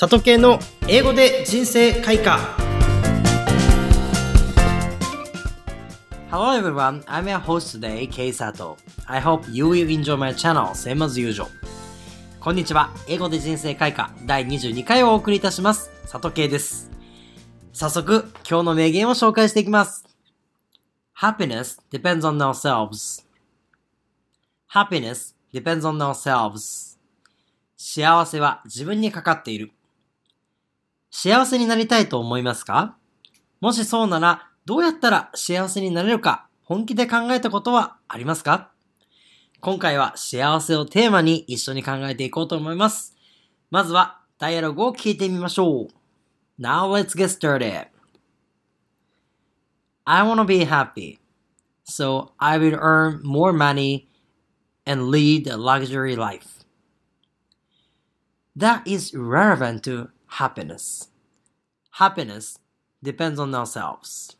里系の英語で人生開花 Hello everyone, I'm your host today, K Sato. I hope you will enjoy my channel, same as usual. こんにちは、英語で人生開花第22回をお送りいたします。里系です。早速、今日の名言を紹介していきます。Happiness depends on ourselves. Happiness depends on ourselves. 幸せは自分にかかっている。幸せになりたいと思いますか？もしそうなら、どうやったら幸せになれるか、本気で考えたことはありますか？今回は幸せをテーマに一緒に考えていこうと思います。まずは、ダイアログを聞いてみましょう。Now let's get started. I wanna be happy. So I will earn more money and lead a luxury life. That is relevant to happiness. Happiness depends on ourselves.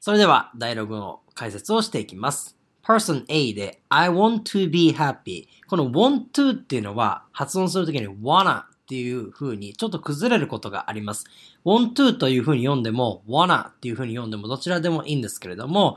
それでは、第6の解説をしていきます。person A で I want to be happy この want to っていうのは発音するときに wanna っていう風にちょっと崩れることがあります。want to という風に読んでも wanna っていう風に読んでもどちらでもいいんですけれども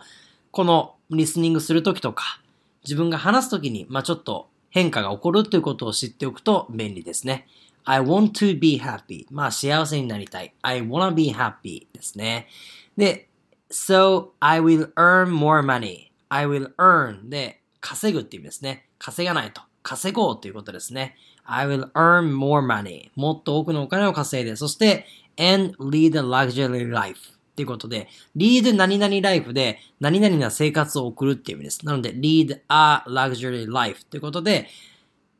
このリスニングするときとか自分が話すときにまあちょっと変化が起こるということを知っておくと便利ですね。I want to be happy. まあ幸せになりたい。I wanna be happy ですね。で、so I will earn more money. I will earn で稼ぐって意味ですね。稼がないと。稼ごうということですね。I will earn more money. もっと多くのお金を稼いで、そして and lead a luxury life. っていうことで、lead 何々 life で何々な生活を送るっていう意味です。なので、lead a luxury life っていうことで、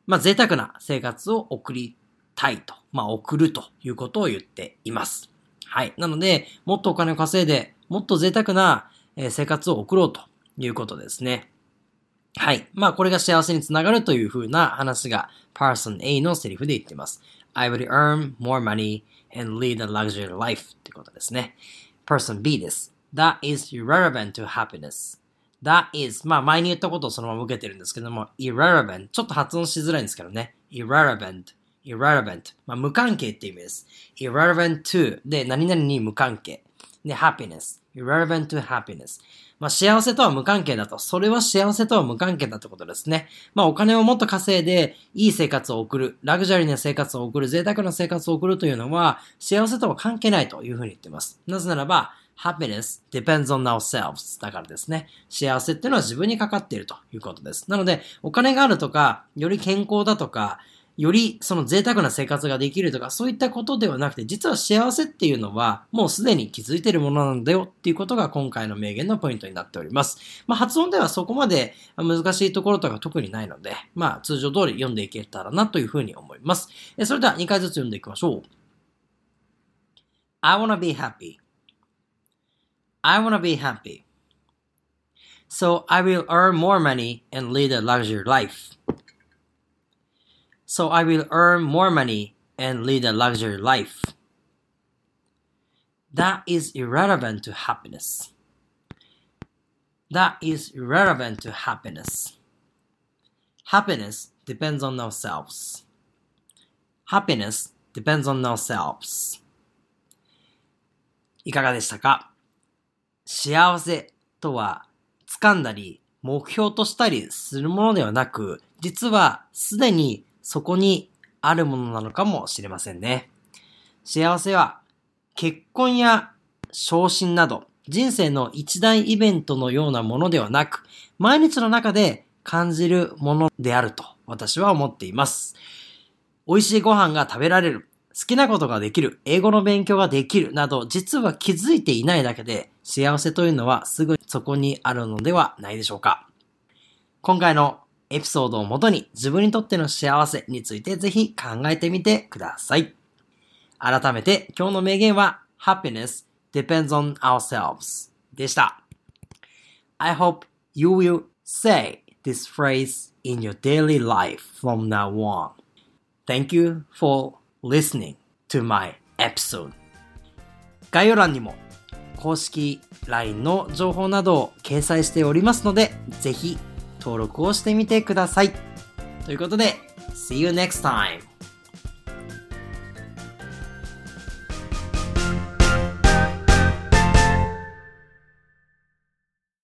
まあ、贅沢な生活を送りたいと。まあ、送るということを言っています。はい。なので、もっとお金を稼いで、もっと贅沢な生活を送ろうということですね。はい。まあ、これが幸せにつながるというふうな話が person A のセリフで言っています。I will earn more money and lead a luxury life ってことですね。Person B です。That is irrelevant to happiness. That is まあ前に言ったことをそのまま受けてるんですけども irrelevant ちょっと発音しづらいんですけどね irrelevant irrelevant まあ無関係って意味です irrelevant to で何々に無関係で happiness irrelevant to happiness まあ幸せとは無関係だと。それは幸せとは無関係だってことですね。まあお金をもっと稼いでいい生活を送る、ラグジュアリーな生活を送る、贅沢な生活を送るというのは幸せとは関係ないというふうに言ってます。なぜならば、happiness depends on ourselves だからですね。幸せっていうのは自分にかかっているということです。なので、お金があるとか、より健康だとか、よりその贅沢な生活ができるとか、そういったことではなくて、実は幸せっていうのは、もうすでに気づいているものなんだよっていうことが今回の名言のポイントになっております。まあ、発音ではそこまで難しいところとか特にないので、まあ、通常通り読んでいけたらなというふうに思います。それでは2回ずつ読んでいきましょう。I wanna be happy. I wanna be happy. So I will earn more money and lead a luxury life. so I will earn more money and lead a luxury life. That is irrelevant to happiness. That is irrelevant to happiness. Happiness depends on ourselves. Happiness depends on ourselves. いかがでしたか幸せとは掴んだり目標としたりするものではなく、実はすでに そこにあるものなのかもしれませんね。幸せは結婚や昇進など人生の一大イベントのようなものではなく、毎日の中で感じるものであると私は思っています。美味しいご飯が食べられる、好きなことができる、英語の勉強ができるなど、実は気づいていないだけで幸せというのはすぐそこにあるのではないでしょうか。今回のエピソードをもとに自分にとっての幸せについてぜひ考えてみてください。改めて今日の名言は Happiness depends on ourselves でした。I hope you will say this phrase in your daily life from now on. Thank you for listening to my episode. 概要欄にも公式 LINE の情報などを掲載しておりますので、ぜひ登録をしてみてください。ということで、See you next time!